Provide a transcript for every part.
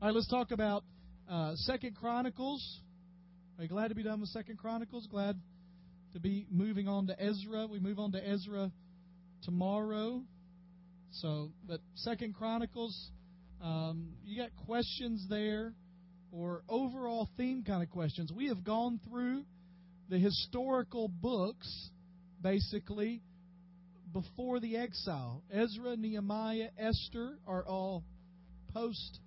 All right, let's talk about uh, Second Chronicles. Are you glad to be done with Second Chronicles? Glad to be moving on to Ezra. We move on to Ezra tomorrow. So, but Second Chronicles, um, you got questions there or overall theme kind of questions. We have gone through the historical books, basically, before the exile. Ezra, Nehemiah, Esther are all post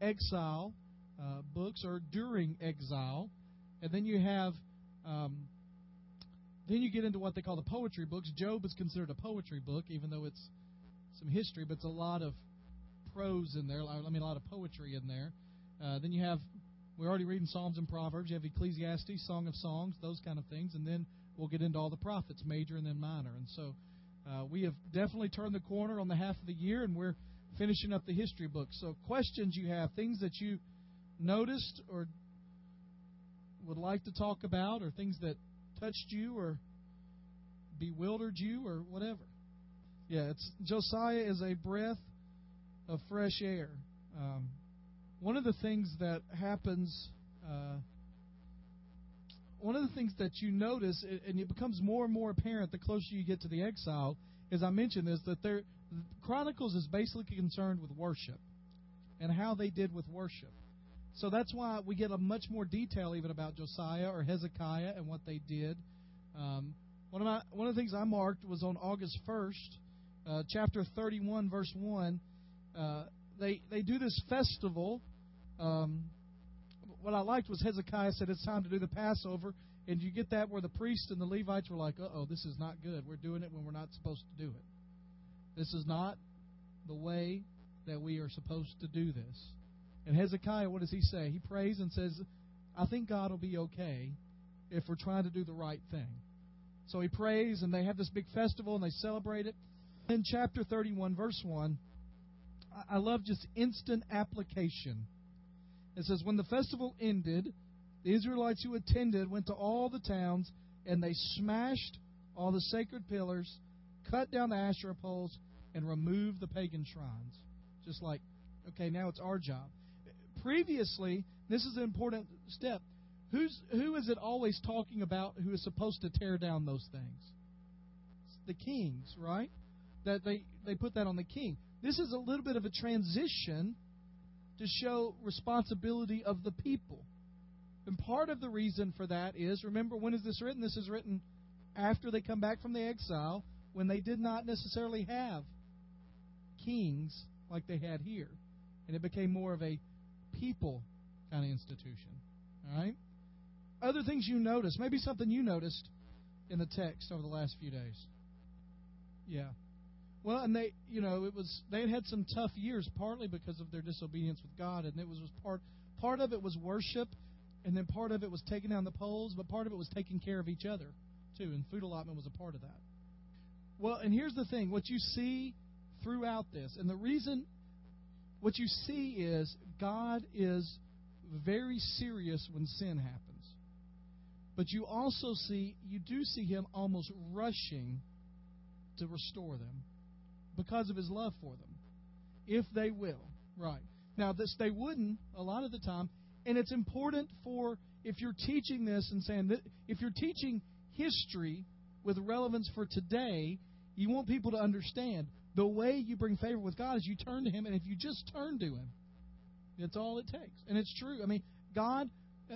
exile uh, books or during exile. And then you have, um, then you get into what they call the poetry books. Job is considered a poetry book, even though it's some history, but it's a lot of prose in there. I mean, a lot of poetry in there. Uh, then you have, we're already reading Psalms and Proverbs. You have Ecclesiastes, Song of Songs, those kind of things. And then we'll get into all the prophets, major and then minor. And so uh, we have definitely turned the corner on the half of the year, and we're finishing up the history book. So, questions you have, things that you noticed or would like to talk about, or things that touched you or bewildered you, or whatever. Yeah, it's Josiah is a breath of fresh air. Um, one of the things that happens, uh, one of the things that you notice, and it becomes more and more apparent the closer you get to the exile, as I mentioned, is that there Chronicles is basically concerned with worship and how they did with worship. So that's why we get a much more detail even about Josiah or Hezekiah and what they did. Um, one of my one of the things I marked was on August first, uh, chapter thirty-one, verse one. Uh, they they do this festival. Um, what I liked was Hezekiah said it's time to do the Passover, and you get that where the priests and the Levites were like, "Uh oh, this is not good. We're doing it when we're not supposed to do it. This is not the way that we are supposed to do this." And Hezekiah, what does he say? He prays and says, I think God will be okay if we're trying to do the right thing. So he prays, and they have this big festival, and they celebrate it. In chapter 31, verse 1, I love just instant application. It says, When the festival ended, the Israelites who attended went to all the towns, and they smashed all the sacred pillars, cut down the Asherah poles, and remove the pagan shrines. Just like, okay, now it's our job previously, this is an important step. Who's who is it always talking about who is supposed to tear down those things? It's the kings, right? That they they put that on the king. This is a little bit of a transition to show responsibility of the people. And part of the reason for that is remember when is this written? This is written after they come back from the exile when they did not necessarily have kings like they had here. And it became more of a people kind of institution. All right? Other things you notice, maybe something you noticed in the text over the last few days. Yeah. Well, and they, you know, it was they had had some tough years, partly because of their disobedience with God, and it was, was part part of it was worship, and then part of it was taking down the poles, but part of it was taking care of each other too, and food allotment was a part of that. Well, and here's the thing: what you see throughout this, and the reason what you see is God is very serious when sin happens. But you also see, you do see Him almost rushing to restore them because of His love for them, if they will. Right. Now, this they wouldn't a lot of the time, and it's important for if you're teaching this and saying that if you're teaching history with relevance for today, you want people to understand the way you bring favor with God is you turn to Him, and if you just turn to Him, that's all it takes. And it's true. I mean, God,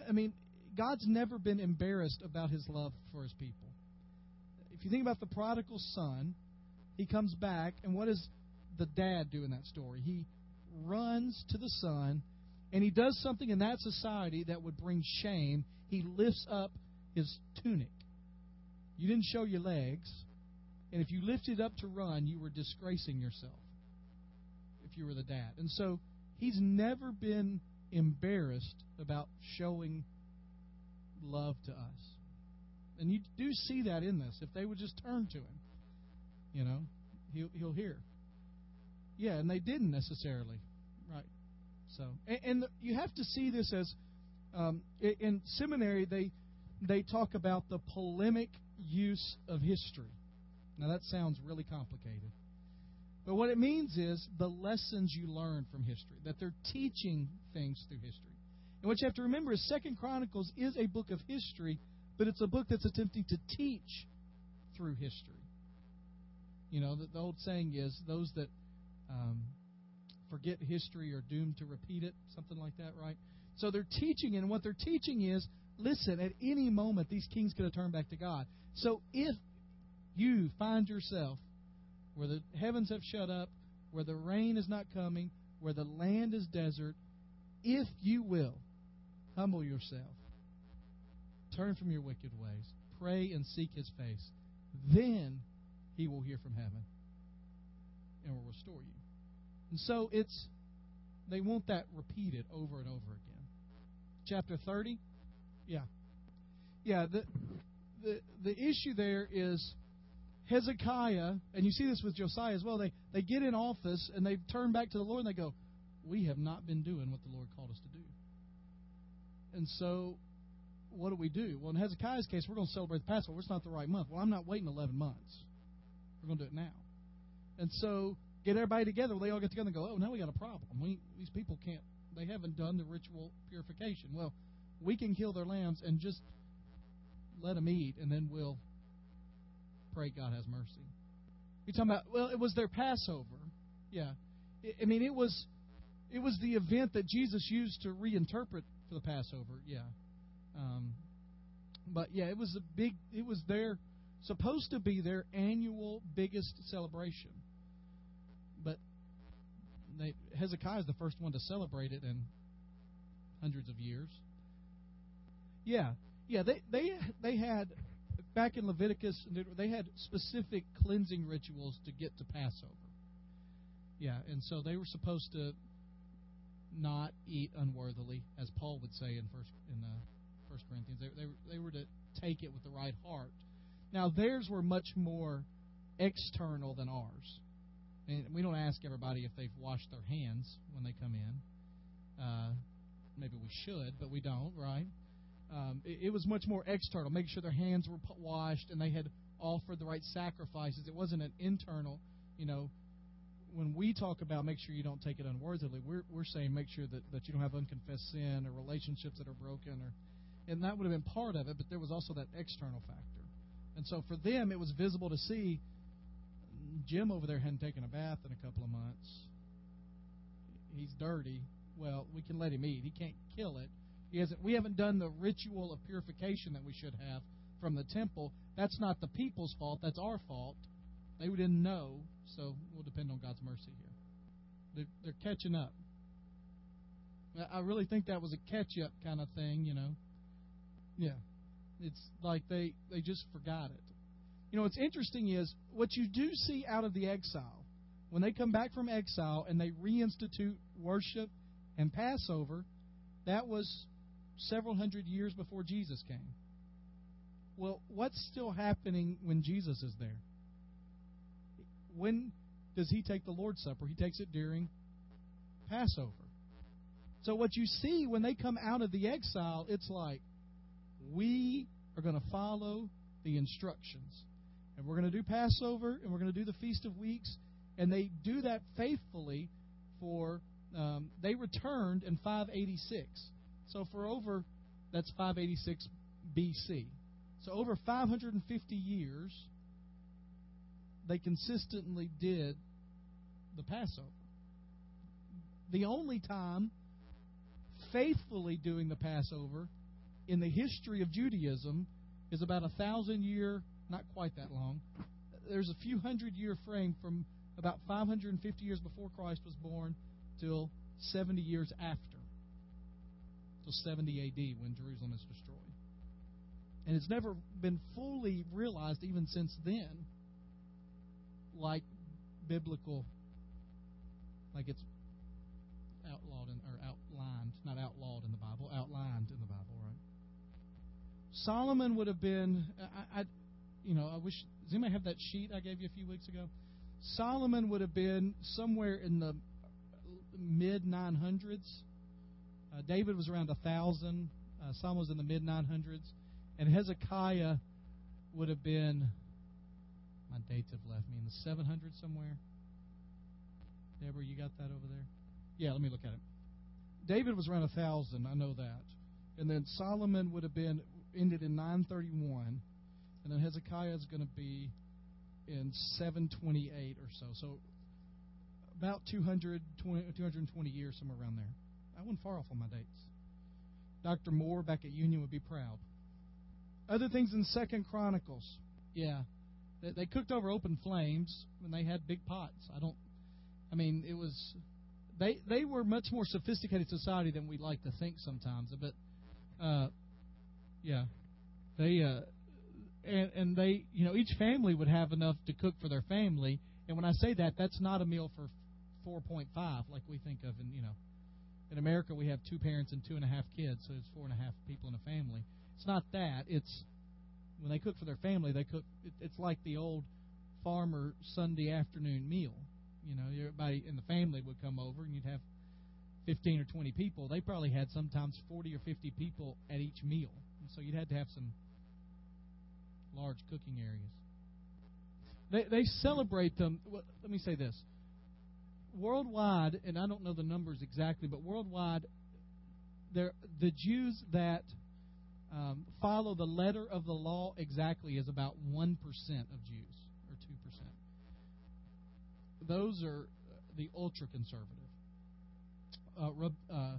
I mean, God's never been embarrassed about His love for His people. If you think about the prodigal son, he comes back, and what does the dad do in that story? He runs to the son, and he does something in that society that would bring shame. He lifts up his tunic. You didn't show your legs. And if you lifted up to run, you were disgracing yourself if you were the dad. And so he's never been embarrassed about showing love to us. And you do see that in this. If they would just turn to him, you know, he'll, he'll hear. Yeah, and they didn't necessarily. Right. So, and, and you have to see this as um, in seminary they they talk about the polemic use of history. Now, that sounds really complicated. But what it means is the lessons you learn from history, that they're teaching things through history. And what you have to remember is Second Chronicles is a book of history, but it's a book that's attempting to teach through history. You know, the, the old saying is those that um, forget history are doomed to repeat it, something like that, right? So they're teaching, and what they're teaching is listen, at any moment, these kings could have turned back to God. So if you find yourself where the heavens have shut up, where the rain is not coming, where the land is desert, if you will, humble yourself, turn from your wicked ways, pray and seek his face, then he will hear from heaven and will restore you. And so it's they want that repeated over and over again. Chapter 30, yeah. Yeah, the the the issue there is Hezekiah, and you see this with Josiah as well, they, they get in office and they turn back to the Lord and they go, We have not been doing what the Lord called us to do. And so, what do we do? Well, in Hezekiah's case, we're going to celebrate the Passover. It's not the right month. Well, I'm not waiting 11 months. We're going to do it now. And so, get everybody together. They all get together and go, Oh, now we got a problem. We, these people can't, they haven't done the ritual purification. Well, we can kill their lambs and just let them eat, and then we'll pray God has mercy. You're talking about, well, it was their Passover. Yeah. I mean, it was it was the event that Jesus used to reinterpret for the Passover. Yeah. Um, but yeah, it was a big. It was their supposed to be their annual biggest celebration. But they, Hezekiah is the first one to celebrate it in hundreds of years. Yeah, yeah. They they they had back in Leviticus, they had specific cleansing rituals to get to Passover. Yeah, and so they were supposed to not eat unworthily, as Paul would say in first in uh, First Corinthians. They, they they were to take it with the right heart. Now theirs were much more external than ours, and we don't ask everybody if they've washed their hands when they come in. Uh, maybe we should, but we don't, right? Um, it, it, was much more external, making sure their hands were washed and they had offered the right sacrifices. It wasn't an internal, you know. When we talk about make sure you don't take it unworthily, we're we're saying make sure that, that you don't have unconfessed sin or relationships that are broken, or and that would have been part of it. But there was also that external factor, and so for them it was visible to see. Jim over there hadn't taken a bath in a couple of months. He's dirty. Well, we can let him eat. He can't kill it he hasn't, we haven't done the ritual of purification that we should have from the temple. That's not the people's fault. That's our fault. They didn't know, so we'll depend on God's mercy here. They're, they're catching up. I really think that was a catch up kind of thing, you know. Yeah. It's like they, they just forgot it. You know, what's interesting is what you do see out of the exile, when they come back from exile and they reinstitute worship and Passover, that was several hundred years before Jesus came. Well, what's still happening when Jesus is there? When does he take the Lord's Supper? He takes it during Passover. So, what you see when they come out of the exile, it's like we are going to follow the instructions. And we're going to do Passover and we're going to do the Feast of Weeks. And they do that faithfully for, um, they returned in 586. So for over, that's 586 BC. So over 550 years, they consistently did the Passover. The only time faithfully doing the Passover in the history of Judaism is about a thousand year, not quite that long. There's a few hundred year frame from about 550 years before Christ was born till 70 years after till 70 AD when Jerusalem is destroyed. And it's never been fully realized even since then, like biblical, like it's outlawed in, or outlined, not outlawed in the Bible, outlined in the Bible, right? Solomon would have been, I, I you know, I wish, does anybody have that sheet I gave you a few weeks ago? Solomon would have been somewhere in the mid 900s uh, David was around a thousand. Uh, Solomon was in the mid 900s, and Hezekiah would have been. My dates have left me in the 700s somewhere. Deborah, you got that over there? Yeah, let me look at it. David was around a thousand, I know that. And then Solomon would have been ended in 931, and then Hezekiah is going to be in 728 or so. So about 220, 220 years, somewhere around there. I wasn't far off on my dates. Dr. Moore back at Union would be proud. Other things in Second Chronicles. Yeah, they, they cooked over open flames and they had big pots. I don't. I mean, it was. They they were much more sophisticated society than we like to think sometimes. But, uh, yeah, they uh, and and they you know each family would have enough to cook for their family. And when I say that, that's not a meal for 4.5 like we think of in you know in America we have two parents and two and a half kids, so it's four and a half people in a family. It's not that. It's when they cook for their family, they cook. It, it's like the old farmer Sunday afternoon meal. You know, everybody in the family would come over, and you'd have 15 or 20 people. They probably had sometimes 40 or 50 people at each meal, and so you'd have to have some large cooking areas. They they celebrate them. Well, let me say this: worldwide, and I don't know the numbers exactly, but worldwide, there the Jews that um, follow the letter of the law exactly is about 1% of Jews, or 2%. Those are the ultra conservative. Uh, uh,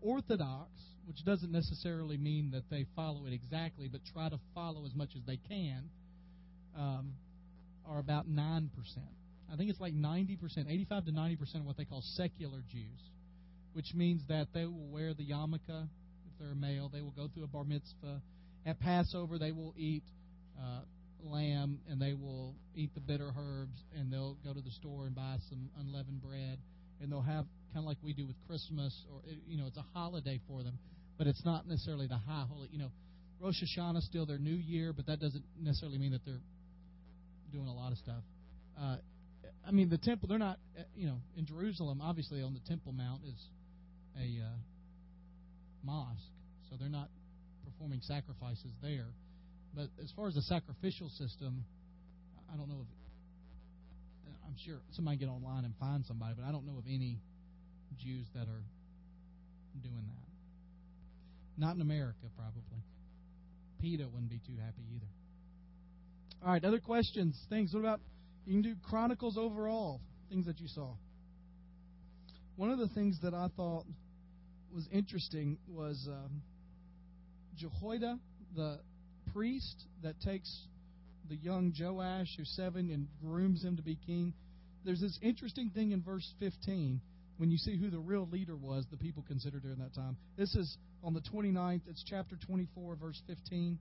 Orthodox, which doesn't necessarily mean that they follow it exactly, but try to follow as much as they can, um, are about 9%. I think it's like 90%, 85 to 90% of what they call secular Jews, which means that they will wear the yarmulke if they're a male, they will go through a bar mitzvah. At Passover, they will eat uh, lamb and they will eat the bitter herbs and they'll go to the store and buy some unleavened bread and they'll have kind of like we do with Christmas or you know it's a holiday for them, but it's not necessarily the high holy. You know, Rosh Hashanah is still their new year, but that doesn't necessarily mean that they're doing a lot of stuff. Uh, I mean, the temple, they're not, uh, you know, in Jerusalem, obviously on the Temple Mount is a uh, mosque, so they're not performing sacrifices there. But as far as the sacrificial system, I don't know if I'm sure somebody get online and find somebody, but I don't know of any Jews that are doing that. Not in America, probably. PETA wouldn't be too happy either. All right, other questions, things. What about you can do Chronicles overall, things that you saw. One of the things that I thought was interesting was um, Jehoiada, the priest that takes the young Joash, who's seven, and grooms him to be king. There's this interesting thing in verse 15 when you see who the real leader was, the people considered during that time. This is on the 29th, it's chapter 24, verse 15.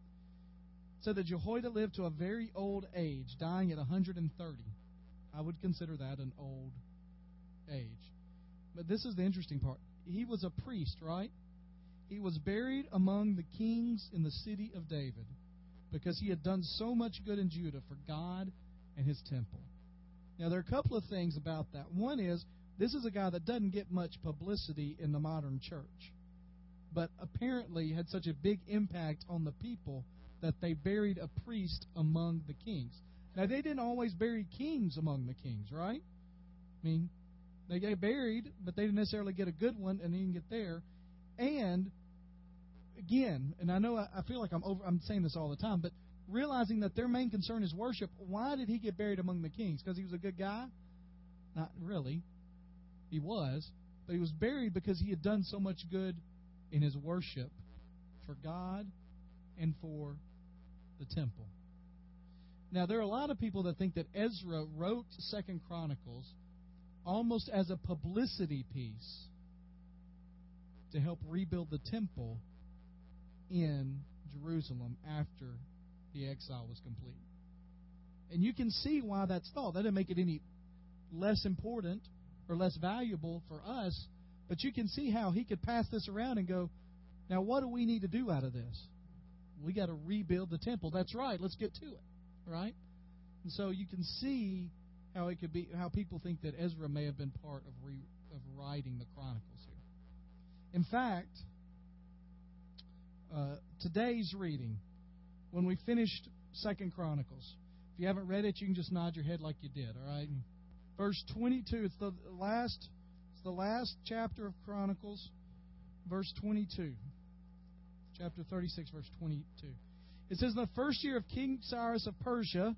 Said that Jehoiada lived to a very old age, dying at 130. I would consider that an old age. But this is the interesting part he was a priest, right? He was buried among the kings in the city of David because he had done so much good in Judah for God and his temple. Now, there are a couple of things about that. One is, this is a guy that doesn't get much publicity in the modern church, but apparently had such a big impact on the people that they buried a priest among the kings. Now, they didn't always bury kings among the kings, right? I mean, they get buried, but they didn't necessarily get a good one, and didn't get there. And again, and I know I, I feel like I'm over, I'm saying this all the time, but realizing that their main concern is worship. Why did he get buried among the kings? Because he was a good guy? Not really. He was, but he was buried because he had done so much good in his worship for God and for the temple. Now there are a lot of people that think that Ezra wrote Second Chronicles almost as a publicity piece to help rebuild the temple in Jerusalem after the exile was complete. And you can see why that's thought. That doesn't make it any less important or less valuable for us, but you can see how he could pass this around and go, now what do we need to do out of this? We got to rebuild the temple. That's right. Let's get to it. Right? And so you can see how it could be how people think that Ezra may have been part of re, of writing the Chronicles here. In fact, uh, today's reading, when we finished Second Chronicles, if you haven't read it, you can just nod your head like you did. All right. verse 22. It's the last it's the last chapter of Chronicles, verse 22. Chapter 36 verse 22. It says in the first year of King Cyrus of Persia,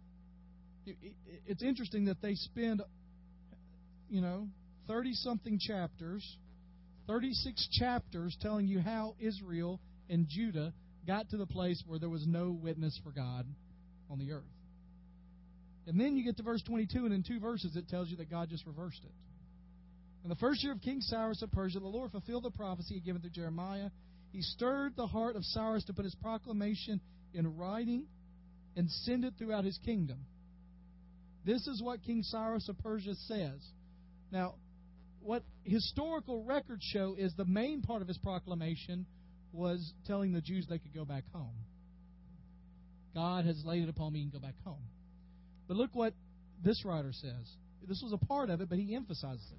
it's interesting that they spend you know, 30 something chapters, 36 chapters telling you how Israel and Judah got to the place where there was no witness for God on the earth. And then you get to verse 22, and in two verses it tells you that God just reversed it. In the first year of King Cyrus of Persia, the Lord fulfilled the prophecy he given to Jeremiah. He stirred the heart of Cyrus to put his proclamation in writing and send it throughout his kingdom. This is what King Cyrus of Persia says. Now, what historical records show is the main part of his proclamation was telling the Jews they could go back home. God has laid it upon me and go back home. But look what this writer says. This was a part of it, but he emphasizes it.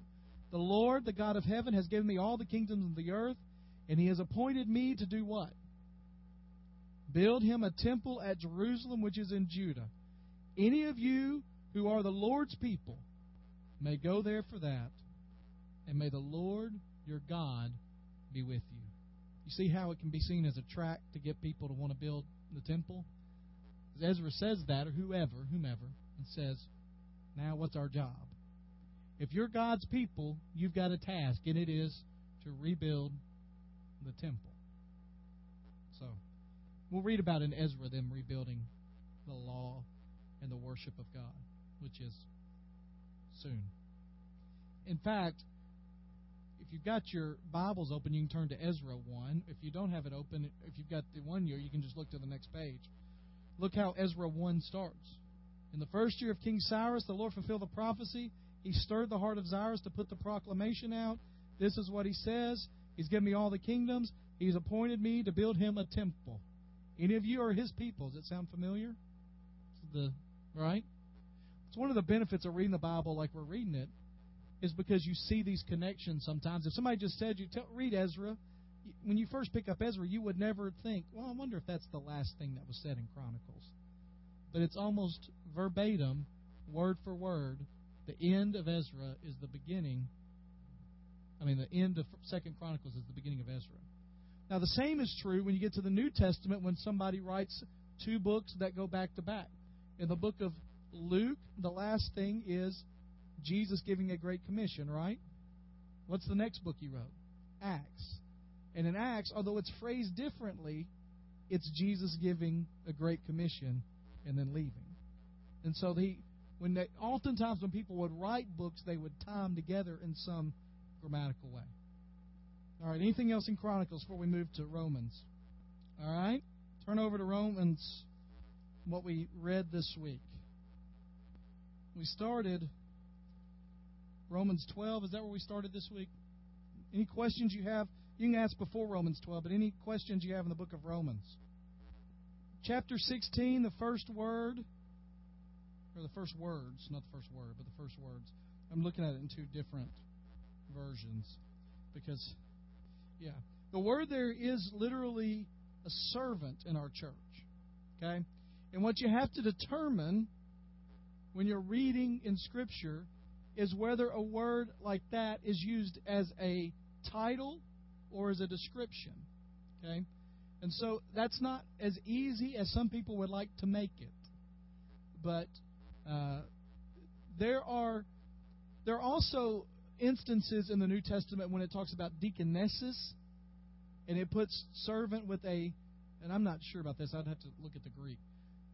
The Lord, the God of heaven, has given me all the kingdoms of the earth, and he has appointed me to do what? Build him a temple at Jerusalem, which is in Judah. Any of you who are the Lord's people may go there for that, and may the Lord your God be with you. You see how it can be seen as a track to get people to want to build the temple? Ezra says that, or whoever, whomever, and says, Now what's our job? If you're God's people, you've got a task, and it is to rebuild the temple. So, we'll read about in Ezra them rebuilding the law and the worship of God, which is soon. In fact, if you've got your Bibles open, you can turn to Ezra 1. If you don't have it open, if you've got the one year, you can just look to the next page. Look how Ezra 1 starts. In the first year of King Cyrus, the Lord fulfilled the prophecy. He stirred the heart of Cyrus to put the proclamation out. This is what he says He's given me all the kingdoms. He's appointed me to build him a temple. Any of you are his people. Does it sound familiar? The right? It's one of the benefits of reading the Bible like we're reading it, is because you see these connections sometimes. If somebody just said you tell, read Ezra, when you first pick up Ezra, you would never think, well, I wonder if that's the last thing that was said in Chronicles. But it's almost verbatim, word for word. The end of Ezra is the beginning. I mean, the end of Second Chronicles is the beginning of Ezra. Now, the same is true when you get to the New Testament when somebody writes two books that go back to back. In the book of Luke, the last thing is Jesus giving a great commission, right? What's the next book he wrote? Acts. And in Acts, although it's phrased differently, it's Jesus giving a great commission and then leaving. And so he when they oftentimes when people would write books, they would tie them together in some grammatical way. All right, anything else in Chronicles before we move to Romans? All right, turn over to Romans, what we read this week. We started Romans 12. Is that where we started this week? Any questions you have? You can ask before Romans 12, but any questions you have in the book of Romans? Chapter 16, the first word, or the first words, not the first word, but the first words. I'm looking at it in two different versions because, yeah, the word there is literally a servant in our church. Okay? And what you have to determine when you're reading in Scripture is whether a word like that is used as a title or as a description. Okay? And so that's not as easy as some people would like to make it. But uh, there are there are also instances in the New Testament when it talks about deaconesses, and it puts servant with a, and I'm not sure about this. I'd have to look at the Greek,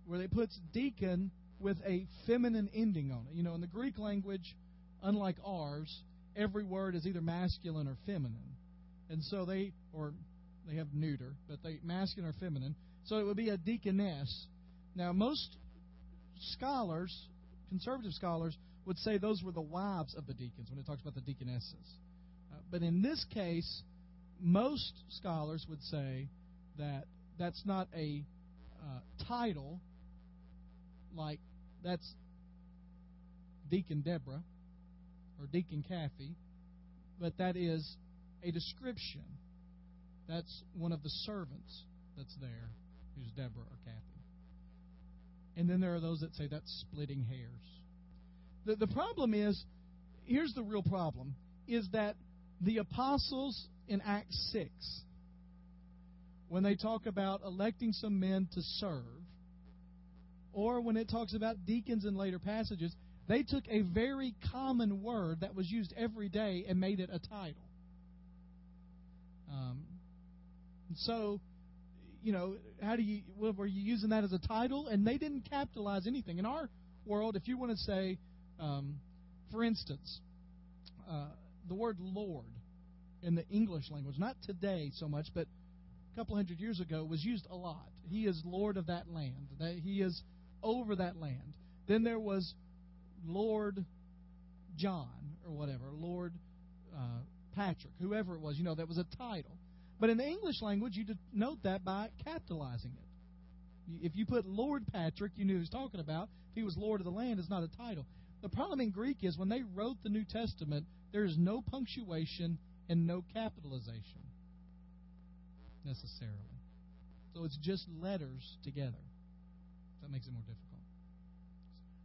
where it puts deacon with a feminine ending on it. You know, in the Greek language, unlike ours, every word is either masculine or feminine. And so they, or they have neuter, but they masculine or feminine. So it would be a deaconess. Now, most scholars, conservative scholars, would say those were the wives of the deacons when it talks about the deaconesses. Uh, but in this case, most scholars would say that that's not a uh, title like that's Deacon Deborah or Deacon Kathy, but that is a description. That's one of the servants that's there, who's Deborah or Kathy. And then there are those that say that's splitting hairs. The, the problem is here's the real problem is that the apostles in Acts 6, when they talk about electing some men to serve, or when it talks about deacons in later passages, they took a very common word that was used every day and made it a title. Um, so, you know, how do you well, were you using that as a title? And they didn't capitalize anything. In our world, if you want to say, um, for instance, uh, the word Lord in the English language, not today so much, but a couple hundred years ago, was used a lot. He is Lord of that land. That he is over that land. Then there was Lord John or whatever, Lord uh, Patrick, whoever it was. You know, that was a title. But in the English language, you denote that by capitalizing it. If you put Lord Patrick, you knew who was talking about. If he was Lord of the land, it's not a title. The problem in Greek is when they wrote the New Testament, there is no punctuation and no capitalization necessarily. So it's just letters together. That makes it more difficult.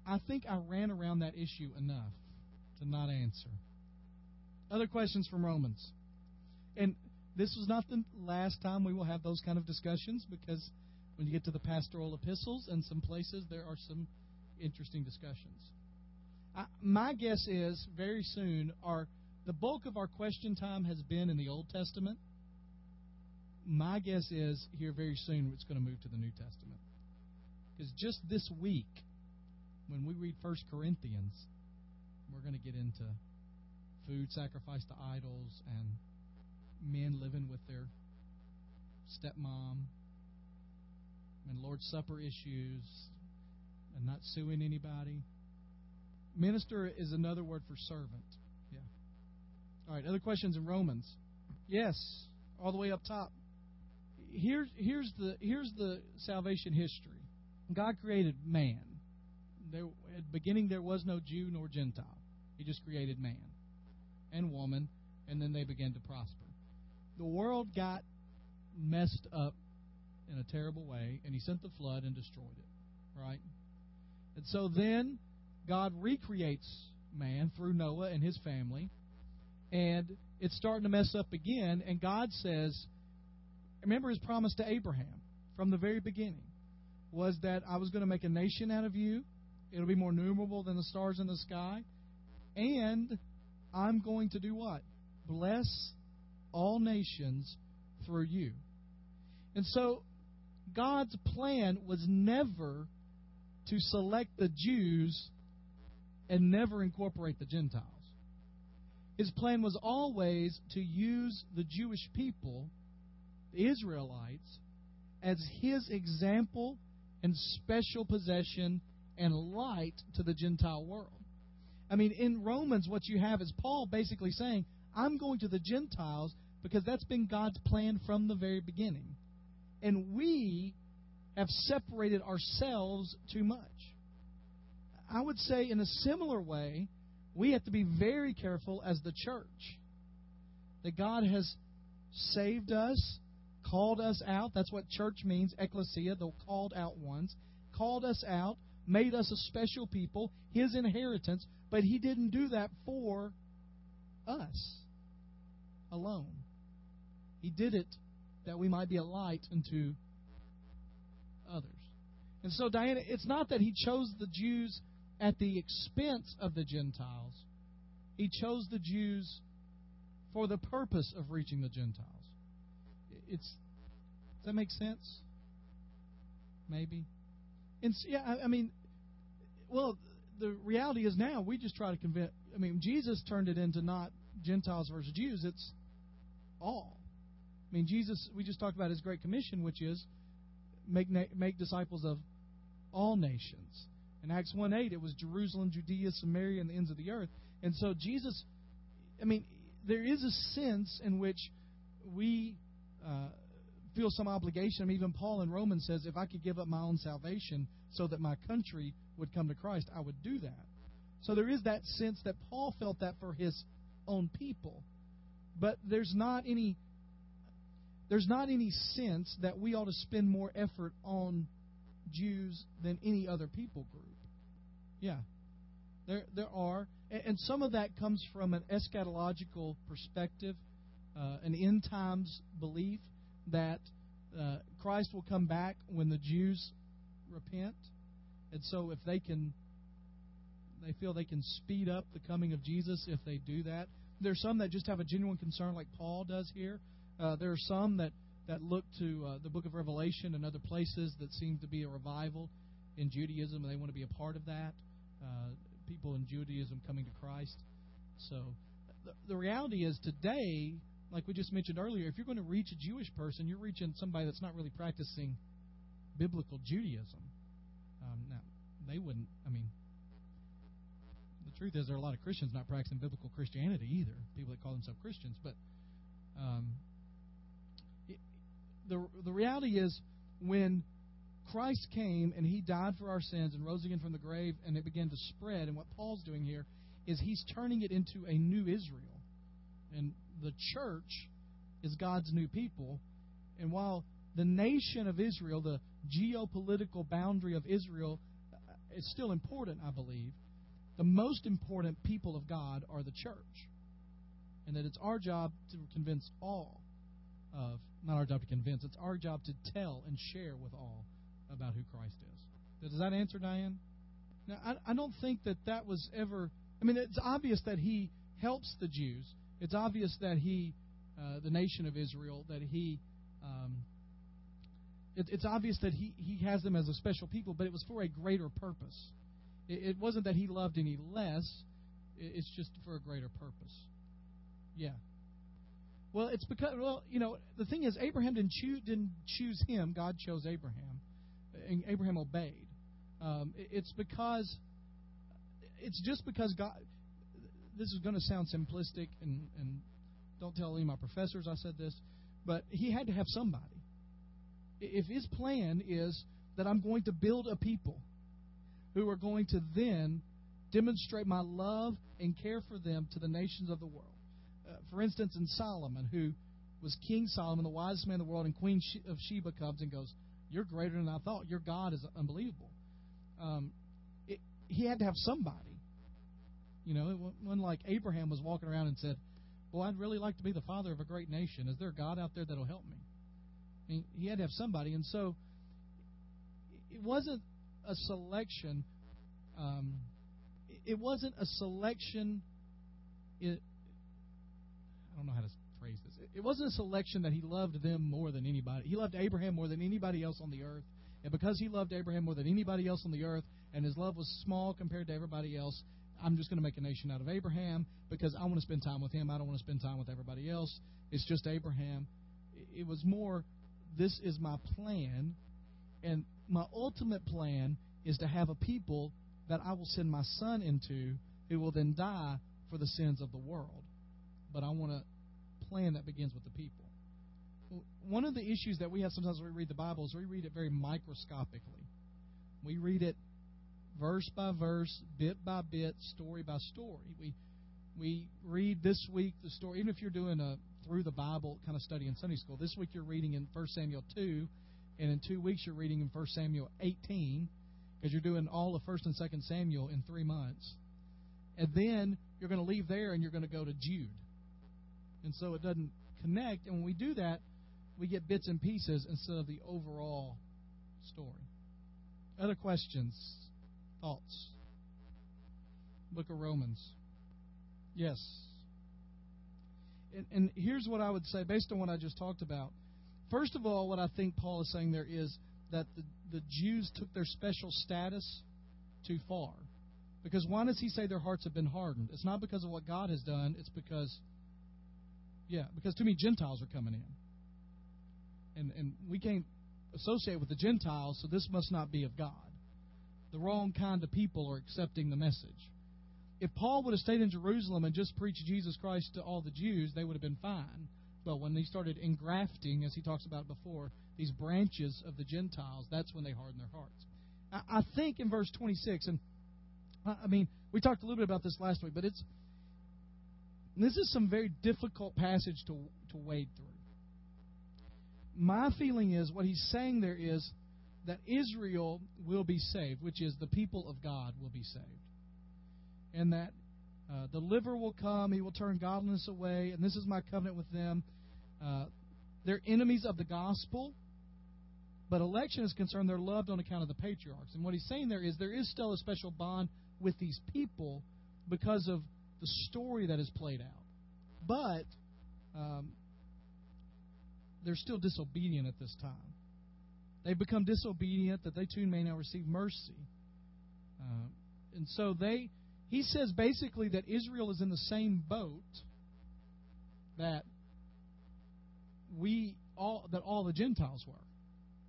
I think I ran around that issue enough to not answer. Other questions from Romans. And this was not the last time we will have those kind of discussions because when you get to the pastoral epistles and some places, there are some interesting discussions. I, my guess is very soon, our the bulk of our question time has been in the Old Testament. My guess is here very soon it's going to move to the New Testament. Because just this week, when we read First Corinthians, we're going to get into food sacrificed to idols and men living with their stepmom and Lord's Supper issues and not suing anybody. Minister is another word for servant. Yeah. All right, other questions in Romans? Yes, all the way up top. Here's here's the here's the salvation history. God created man. There at the beginning there was no Jew nor Gentile. He just created man and woman, and then they began to prosper. The world got messed up in a terrible way, and he sent the flood and destroyed it. Right? And so then God recreates man through Noah and his family, and it's starting to mess up again, and God says, remember his promise to Abraham from the very beginning was that I was going to make a nation out of you. It'll be more numerable than the stars in the sky. And I'm going to do what? Bless all nations through you. And so God's plan was never to select the Jews and never incorporate the Gentiles. His plan was always to use the Jewish people, the Israelites, as his example and special possession and light to the Gentile world. I mean, in Romans, what you have is Paul basically saying, I'm going to the Gentiles because that's been God's plan from the very beginning. And we have separated ourselves too much. I would say, in a similar way, we have to be very careful as the church that God has saved us, called us out. That's what church means, ecclesia, the called out ones. Called us out, made us a special people, His inheritance, but He didn't do that for us alone. He did it that we might be a light unto others. And so, Diana, it's not that He chose the Jews at the expense of the Gentiles, He chose the Jews for the purpose of reaching the Gentiles. It's does that make sense? Maybe. And yeah, I, I mean, well, the reality is now we just try to convince. I mean, Jesus turned it into not Gentiles versus Jews; it's all. I mean, Jesus. We just talked about His Great Commission, which is make make disciples of all nations. In Acts one eight, it was Jerusalem, Judea, Samaria, and the ends of the earth. And so Jesus, I mean, there is a sense in which we uh, feel some obligation. I mean, even Paul in Romans says, if I could give up my own salvation so that my country would come to Christ, I would do that. So there is that sense that Paul felt that for his own people. But there's not any there's not any sense that we ought to spend more effort on Jews than any other people group. Yeah. There there are And some of that comes from an eschatological perspective, uh, an end times belief that uh, Christ will come back when the Jews repent. And so if they can, they feel they can speed up the coming of Jesus if they do that. There's some that just have a genuine concern, like Paul does here. Uh, there are some that, that look to uh, the book of Revelation and other places that seem to be a revival in Judaism, and they want to be a part of that. Uh, people in Judaism coming to Christ. So the, the reality is today, like we just mentioned earlier, if you're going to reach a Jewish person, you're reaching somebody that's not really practicing biblical Judaism. Um, now, they wouldn't, I mean, the truth is there are a lot of Christians not practicing biblical Christianity either, people that call themselves Christians. But um, the, the reality is when Christ came and he died for our sins and rose again from the grave, and it began to spread. And what Paul's doing here is he's turning it into a new Israel. And the church is God's new people. And while the nation of Israel, the geopolitical boundary of Israel, uh, is still important, I believe, the most important people of God are the church. And that it's our job to convince all of, not our job to convince, it's our job to tell and share with all about who Christ is. Does that answer, Diane? Now, I, I don't think that that was ever. I mean, it's obvious that he helps the Jews. It's obvious that he, uh, the nation of Israel, that he. Um, it, it's obvious that he, he has them as a special people, but it was for a greater purpose. It, it wasn't that he loved any less, it, it's just for a greater purpose. Yeah. Well, it's because, well, you know, the thing is, Abraham didn't choose, didn't choose him, God chose Abraham and Abraham obeyed. Um, it's because it's just because God. This is going to sound simplistic, and, and don't tell any of my professors I said this, but he had to have somebody. If his plan is that I'm going to build a people who are going to then demonstrate my love and care for them to the nations of the world. Uh, for instance, in Solomon, who was King Solomon, the wisest man in the world, and Queen of Sheba comes and goes, you're greater than I thought. Your God is unbelievable. Um, it, he had to have somebody. You know, wasn't like Abraham was walking around and said, Well, I'd really like to be the father of a great nation. Is there a God out there that'll help me? I mean, he had to have somebody. And so it wasn't a selection. Um, it wasn't a selection. It, I don't know how to phrase this. It wasn't a selection that he loved them more than anybody. He loved Abraham more than anybody else on the earth. And because he loved Abraham more than anybody else on the earth, and his love was small compared to everybody else, I'm just going to make a nation out of Abraham because I want to spend time with him. I don't want to spend time with everybody else. It's just Abraham. It was more, this is my plan. And my ultimate plan is to have a people that I will send my son into who will then die for the sins of the world. But I want to plan that begins with the people. One of the issues that we have sometimes when we read the Bible is we read it very microscopically. We read it verse by verse, bit by bit, story by story. We we read this week the story, even if you're doing a through the Bible kind of study in Sunday school. This week you're reading in 1 Samuel 2, and in two weeks you're reading in 1 Samuel 18, because you're doing all of 1 and 2 Samuel in three months. And then you're going to leave there and you're going to go to Jude and so it doesn't connect. And when we do that, we get bits and pieces instead of the overall story. Other questions, thoughts? Book of Romans. Yes. And, and here's what I would say based on what I just talked about. First of all, what I think Paul is saying there is that the, the Jews took their special status too far. Because why does he say their hearts have been hardened? It's not because of what God has done, it's because yeah, because too many Gentiles are coming in. And and we can't associate with the Gentiles, so this must not be of God. The wrong kind of people are accepting the message. If Paul would have stayed in Jerusalem and just preached Jesus Christ to all the Jews, they would have been fine. But when he started engrafting, as he talks about before, these branches of the Gentiles, that's when they harden their hearts. I, I think in verse 26, and I mean, we talked a little bit about this last week, but it's this is some very difficult passage to, to wade through. My feeling is what he's saying there is that Israel will be saved, which is the people of God will be saved. And that Uh, the liver will come, he will turn godliness away, and this is my covenant with them. Uh, they're enemies of the gospel, but election is concerned, they're loved on account of the patriarchs. And what he's saying there is there is still a special bond with these people because of the story that is played out. But um, they're still disobedient at this time. They've become disobedient that they too may now receive mercy. Uh, and so they, he says basically that Israel is in the same boat that we all that all the Gentiles were.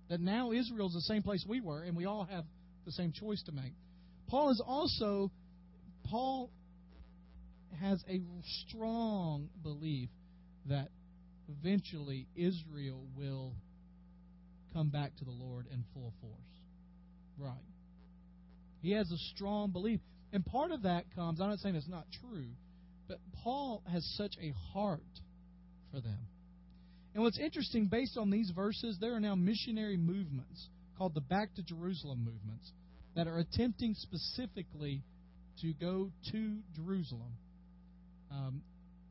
That now Israel is the same place we were, and we all have the same choice to make. Paul is also Paul has a strong belief that eventually Israel will come back to the Lord in full force. Right. He has a strong belief. And part of that comes, I'm not saying it's not true, but Paul has such a heart for them. And what's interesting, based on these verses, there are now missionary movements called the Back to Jerusalem movements that are attempting specifically to go to Jerusalem. Um,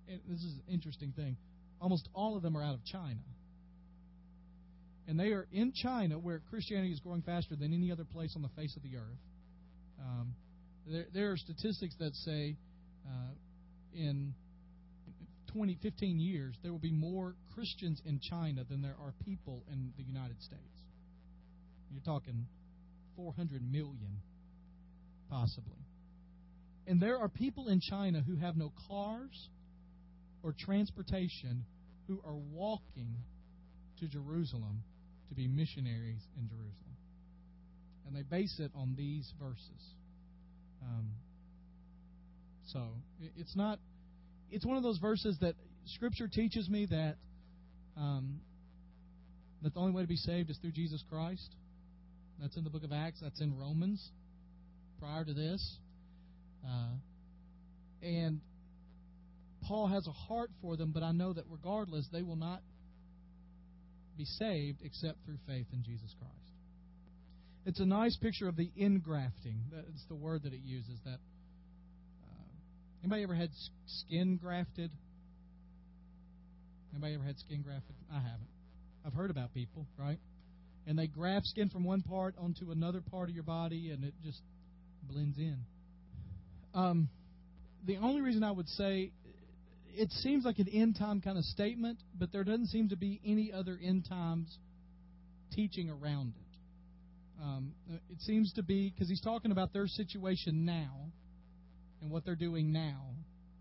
this is an interesting thing. Almost all of them are out of China. And they are in China, where Christianity is growing faster than any other place on the face of the earth. Um, there, there, are statistics that say uh, in 20, 15 years, there will be more Christians in China than there are people in the United States. You're talking 400 million, possibly. And there are people in China who have no cars or transportation who are walking to Jerusalem to be missionaries in Jerusalem. And they base it on these verses. Um, so it's not, it's one of those verses that Scripture teaches me that um, that the only way to be saved is through Jesus Christ. That's in the book of Acts. That's in Romans. Prior to this, and Paul has a heart for them, but I know that regardless, they will not be saved except through faith in Jesus Christ. It's a nice picture of the ingrafting. That's the word that it uses. That uh, anybody ever had skin grafted? Anybody ever had skin grafted? I haven't. I've heard about people, right? And they graft skin from one part onto another part of your body, and it just blends in. Um, the only reason I would say it seems like an end time kind of statement, but there doesn't seem to be any other end times teaching around it. Um, it seems to be because he's talking about their situation now and what they're doing now,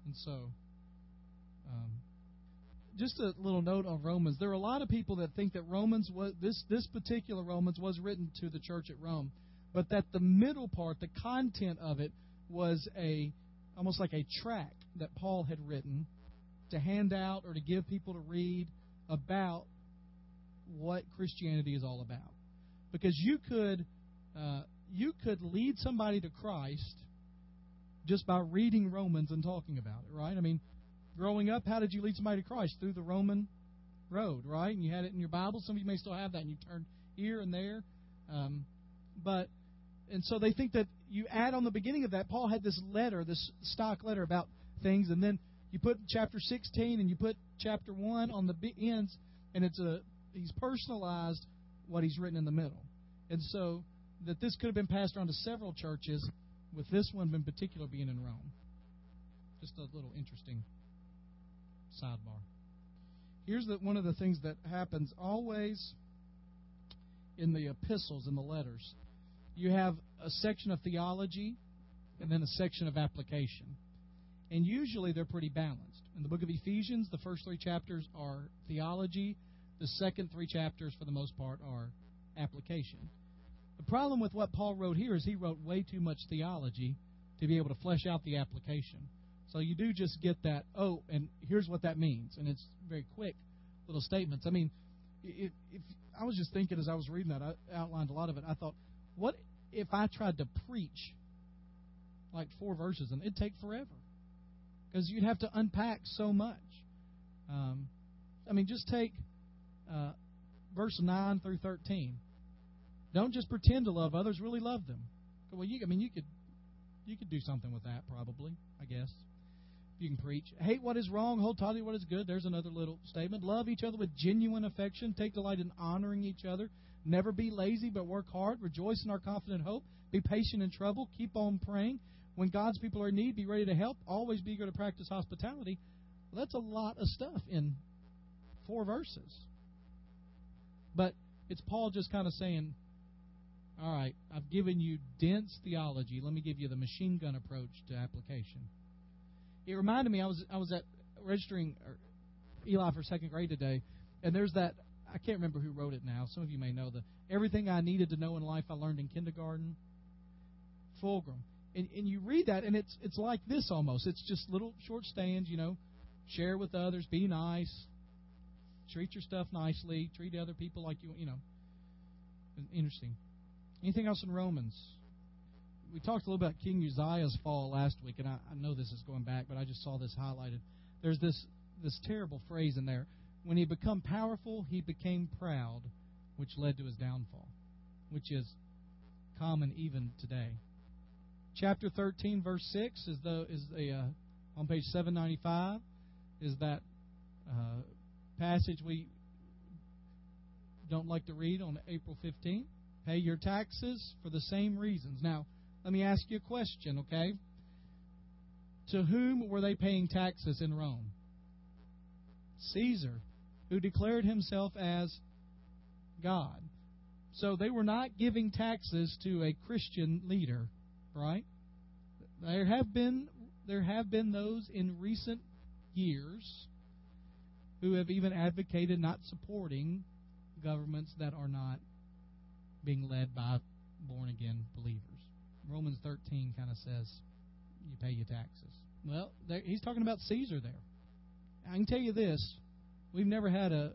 and so. Um, just a little note on Romans. There are a lot of people that think that Romans was this this particular Romans was written to the church at Rome, but that the middle part, the content of it, was a almost like a tract that Paul had written to hand out or to give people to read about what Christianity is all about. Because you could uh, you could lead somebody to Christ just by reading Romans and talking about it, right? I mean, growing up, how did you lead somebody to Christ? Through the Roman road, right? And you had it in your Bible. Some of you may still have that, and you turn here and there. Um, but and so they think that you add on the beginning of that. Paul had this letter, this stock letter about things, and then you put chapter 16 and you put chapter 1 on the ends, and it's a he's personalized what he's written in the middle. And so that this could have been passed around to several churches, with this one in particular being in Rome. Just a little interesting sidebar. Here's the, one of the things that happens always in the epistles and the letters. You have a section of theology and then a section of application and usually they're pretty balanced. In the book of Ephesians, the first three chapters are theology, the second three chapters, for the most part, are application. The problem with what Paul wrote here is he wrote way too much theology to be able to flesh out the application. So you do just get that, oh, and here's what that means. And it's very quick little statements. I mean, if, if I was just thinking as I was reading that, I outlined a lot of it. I thought, what if I tried to preach like four verses and it'd take forever? because you'd have to unpack so much. Um, I mean, just take uh, verse nine through thirteen. Don't just pretend to love others; really love them. Well, you, I mean, you could you could do something with that, probably. I guess. You can preach. Hate what is wrong, hold tightly what is good. There's another little statement. Love each other with genuine affection. Take delight in honoring each other. Never be lazy, but work hard. Rejoice in our confident hope. Be patient in trouble. Keep on praying. When God's people are in need, be ready to help. Always be eager to practice hospitality. Well, that's a lot of stuff in four verses. But it's Paul just kind of saying, all right, I've given you dense theology. Let me give you the machine gun approach to application. It reminded me I was I was at registering uh, Eli for second grade today, and there's that I can't remember who wrote it now. Some of you may know the everything I needed to know in life I learned in kindergarten. Fulghum. And, and you read that, and it's it's like this almost. It's just little short stands, you know. Share with others, be nice, treat your stuff nicely, treat other people like you, you know. Interesting. Anything else in Romans? We talked a little about King Uzziah's fall last week, and I, I know this is going back, but I just saw this highlighted. There's this this terrible phrase in there. When he became powerful, he became proud, which led to his downfall, which is common even today. Chapter 13, verse 6 is the is the uh, on page 795 is that uh, passage we don't like to read on April 15th. Pay your taxes for the same reasons. Now, let me ask you a question, okay? To whom were they paying taxes in Rome? Caesar, who declared himself as God. So they were not giving taxes to a Christian leader, right? There have been there have been those in recent years who have even advocated not supporting governments that are not being led by born again believers. Romans 13 kind of says you pay your taxes. Well, he's talking about Caesar there. I can tell you this we've never had a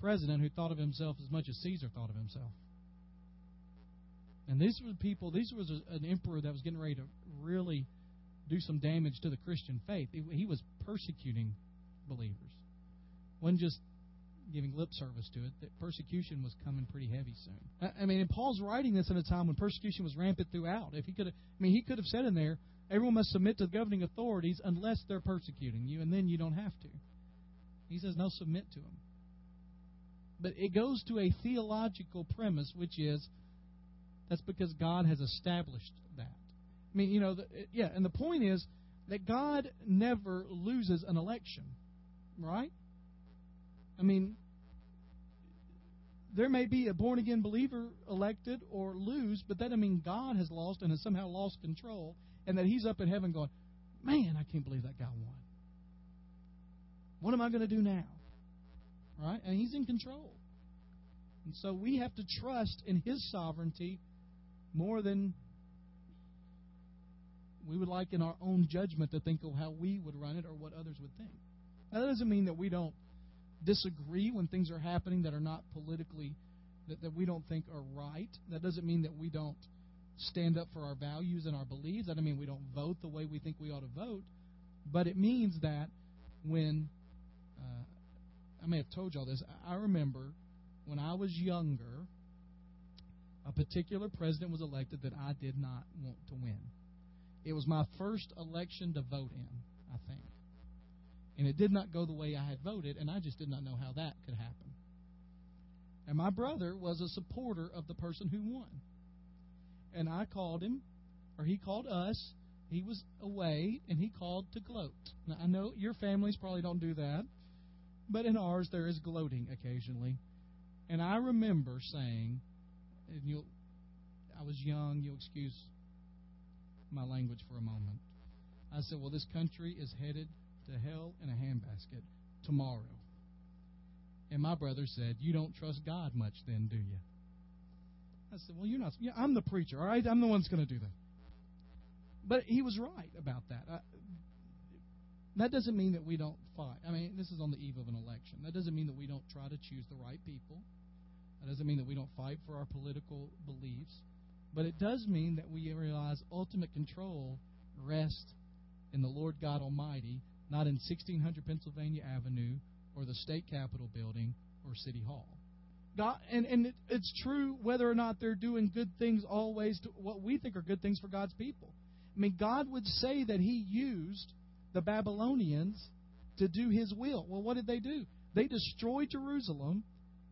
president who thought of himself as much as Caesar thought of himself. And these were people, these was an emperor that was getting ready to really do some damage to the Christian faith. He was persecuting believers. Wasn't just giving lip service to it. That persecution was coming pretty heavy soon. I mean, and Paul's writing this in a time when persecution was rampant throughout. If he could, have, I mean, he could have said in there, everyone must submit to the governing authorities unless they're persecuting you, and then you don't have to. He says, no, submit to him. But it goes to a theological premise, which is that's because God has established that. I mean, you know, the, yeah, and the point is that God never loses an election, right? I mean, there may be a born again believer elected or lose, but that doesn't mean God has lost and has somehow lost control, and that He's up in heaven going, "Man, I can't believe that guy won. What am I going to do now?" Right? And He's in control, and so we have to trust in His sovereignty more than we would like in our own judgment to think of how we would run it or what others would think. Now, that doesn't mean that we don't disagree when things are happening that are not politically that, that we don't think are right. That doesn't mean that we don't stand up for our values and our beliefs. That doesn't mean we don't vote the way we think we ought to vote. But it means that when I may have told y'all this, I remember when I was younger, a particular president was elected that I did not want to win. It was my first election to vote in, I think. And it did not go the way I had voted, and I just did not know how that could happen. And my brother was a supporter of the person who won. And I called him, or he called us. He was away, and he called to gloat. Now, I know your families probably don't do that, but in ours there is gloating occasionally. And I remember saying, and you'll, I was young, you'll excuse my language for a moment. I said, Well, this country is headed to hell in a handbasket tomorrow. And my brother said, You don't trust God much then, do you? I said, Well, you're not. Yeah, I'm the preacher, all right? I'm the one that's going to do that. But he was right about that. I, that doesn't mean that we don't fight. I mean, this is on the eve of an election. That doesn't mean that we don't try to choose the right people. That doesn't mean that we don't fight for our political beliefs. But it does mean that we realize ultimate control rests in the Lord God Almighty not in 1600 Pennsylvania Avenue or the state capitol building or city hall. God, and and it, it's true whether or not they're doing good things always to what we think are good things for God's people. I mean, God would say that He used the Babylonians to do his will. Well, what did they do? They destroyed Jerusalem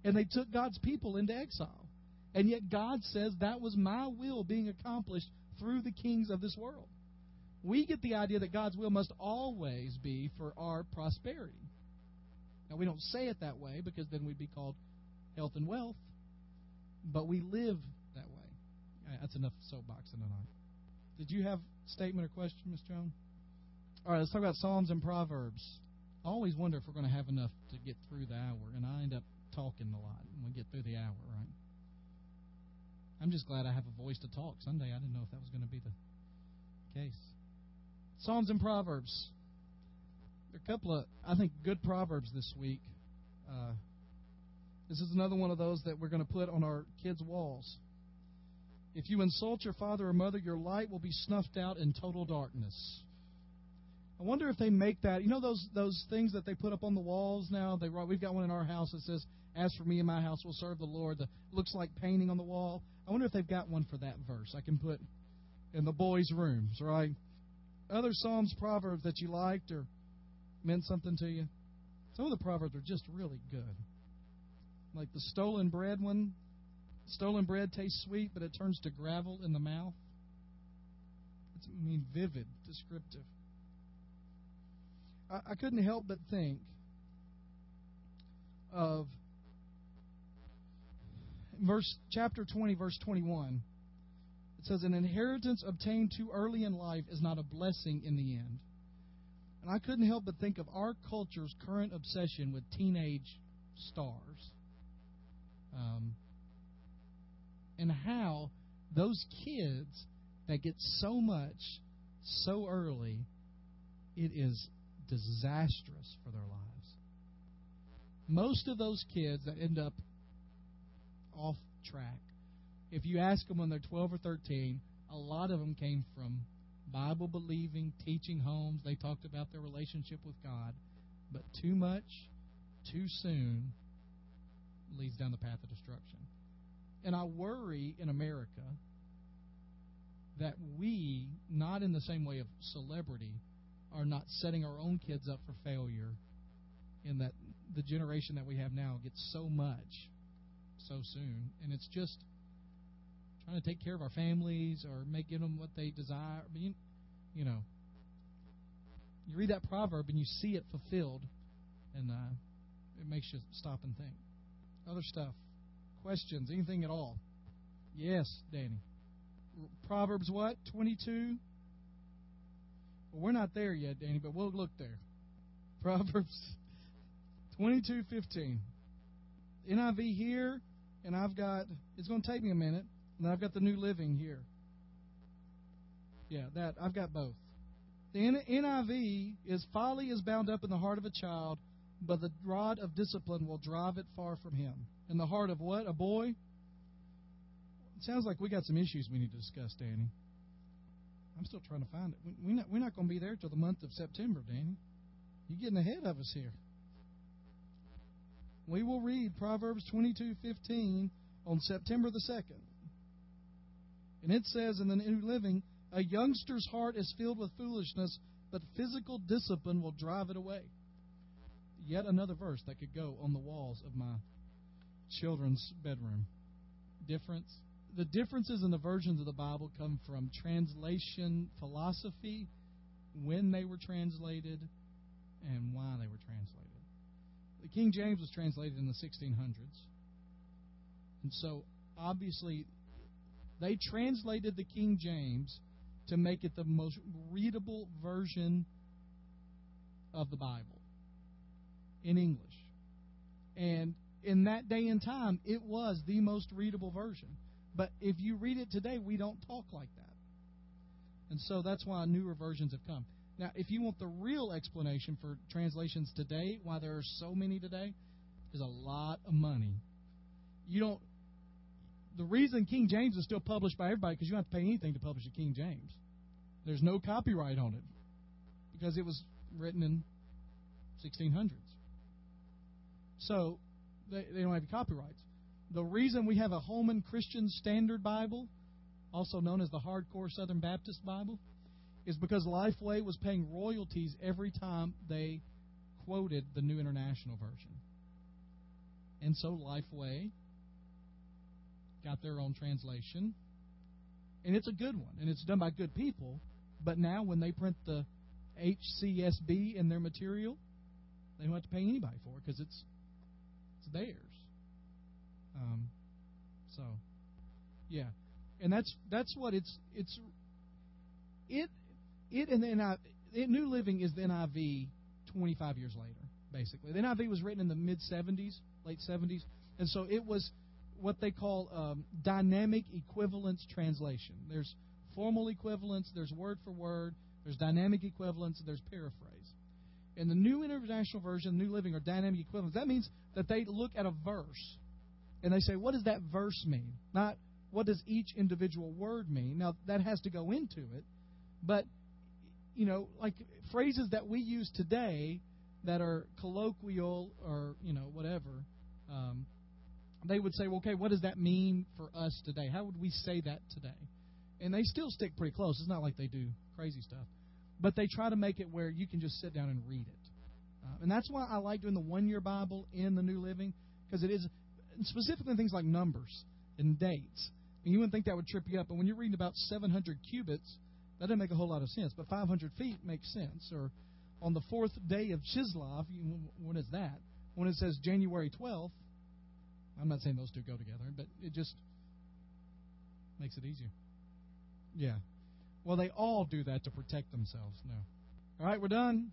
and they took God's people into exile. And yet God says that was my will being accomplished through the kings of this world. We get the idea that God's will must always be for our prosperity. Now, we don't say it that way because then we'd be called health and wealth, but we live that way. That's enough soapboxing tonight. Did you have statement or question, Miss Joan? All right, let's talk about Psalms and Proverbs. I always wonder if we're going to have enough to get through the hour, and I end up talking a lot when we get through the hour, right? I'm just glad I have a voice to talk. Sunday, I didn't know if that was going to be the case. Psalms and Proverbs. A couple of, I think, good proverbs this week. Uh, this is another one of those that we're going to put on our kids' walls. If you insult your father or mother, your light will be snuffed out in total darkness. I wonder if they make that. You know those those things that they put up on the walls now. They we've got one in our house that says, "As for me and my house, will serve the Lord." That looks like painting on the wall. I wonder if they've got one for that verse. I can put in the boys' rooms, right? Other Psalms, Proverbs that you liked or meant something to you. Some of the proverbs are just really good. Like the stolen bread one. Stolen bread tastes sweet, but it turns to gravel in the mouth. It's, I mean, vivid, descriptive. I, I couldn't help but think of verse chapter 20 verse 21 it says an inheritance obtained too early in life is not a blessing in the end. And i couldn't help but think of our culture's current obsession with teenage stars. Um, and how those kids that get so much so early it is disastrous for their lives. Most of those kids that end up off track, if you ask them when they're 12 or 13, a lot of them came from Bible believing, teaching homes. They talked about their relationship with God. But too much, too soon, leads down the path of destruction. And I worry in America that we, not in the same way of celebrity, are not setting our own kids up for failure in that the generation that we have now gets so much so soon. And it's just trying to take care of our families or making them what they desire. I mean, you know you read that proverb and you see it fulfilled and uh, it makes you stop and think. Other stuff. Questions? Anything at all? Yes danny. Proverbs what? 22 well, we're not there yet, Danny, but we'll look there. Proverbs 22:15. NIV here, and I've got. It's going to take me a minute, and I've got the New Living here. Yeah, that I've got both. The NIV is folly is bound up in the heart of a child, but the rod of discipline will drive it far from him. In the heart of what? A boy? It sounds like we got some issues we need to discuss, Danny. I'm still trying to find it. We're not, we're not going to be there till the month of September, Danny. You're getting ahead of us here. We will read Proverbs 22:15 on September the 2nd. And it says in the New Living, a youngster's heart is filled with foolishness, but physical discipline will drive it away. Yet another verse that could go on the walls of my children's bedroom. Difference the differences in the versions of the Bible come from translation philosophy, when they were translated, and why they were translated. The King James was translated in the 1600s. And so, obviously, they translated the King James to make it the most readable version of the Bible in English. And in that day and time, it was the most readable version. But if you read it today, we don't talk like that. And so that's why newer versions have come. Now, if you want the real explanation for translations today, why there are so many today, is a lot of money. You don't. The reason King James is still published by everybody because you don't have to pay anything to publish a King James. There's no copyright on it because it was written in 1600s. So they, they don't have copyrights the reason we have a Holman Christian Standard Bible, also known as the Hardcore Southern Baptist Bible, is because Lifeway was paying royalties every time they quoted the New International Version. And so Lifeway got their own translation. And it's a good one, and it's done by good people. But now, when they print the HCSB in their material, they don't have to pay anybody for it because it's it's theirs. Um, so, yeah, and that's that's what it's it's it it and then NIV, it, New Living is the NIV 25 years later, basically. The NIV was written in the mid 70s, late 70s, and so it was what they call um, dynamic equivalence translation. There's formal equivalence, there's word for word, there's dynamic equivalence, there's paraphrase. In the New International Version, New Living, or dynamic equivalence, that means that they look at a verse and they say, what does that verse mean? Not what does each individual word mean. Now, that has to go into it, but, you know, like phrases that we use today that are colloquial or, you know, whatever, um, they would say, well, okay, what does that mean for us today? How would we say that today? And they still stick pretty close. It's not like they do crazy stuff. But they try to make it where you can just sit down and read it. Uh, and that's why I like doing the one year Bible in the New Living, because it is specifically things like numbers and dates. And you wouldn't think that would trip you up, but when you're reading about 700 cubits, that doesn't make a whole lot of sense. But 500 feet makes sense. Or on the fourth day of Chislev, when is that? When it says January 12th, I'm not saying those two go together, but it just makes it easier. Yeah. Well, they all do that to protect themselves. No. All right, we're done.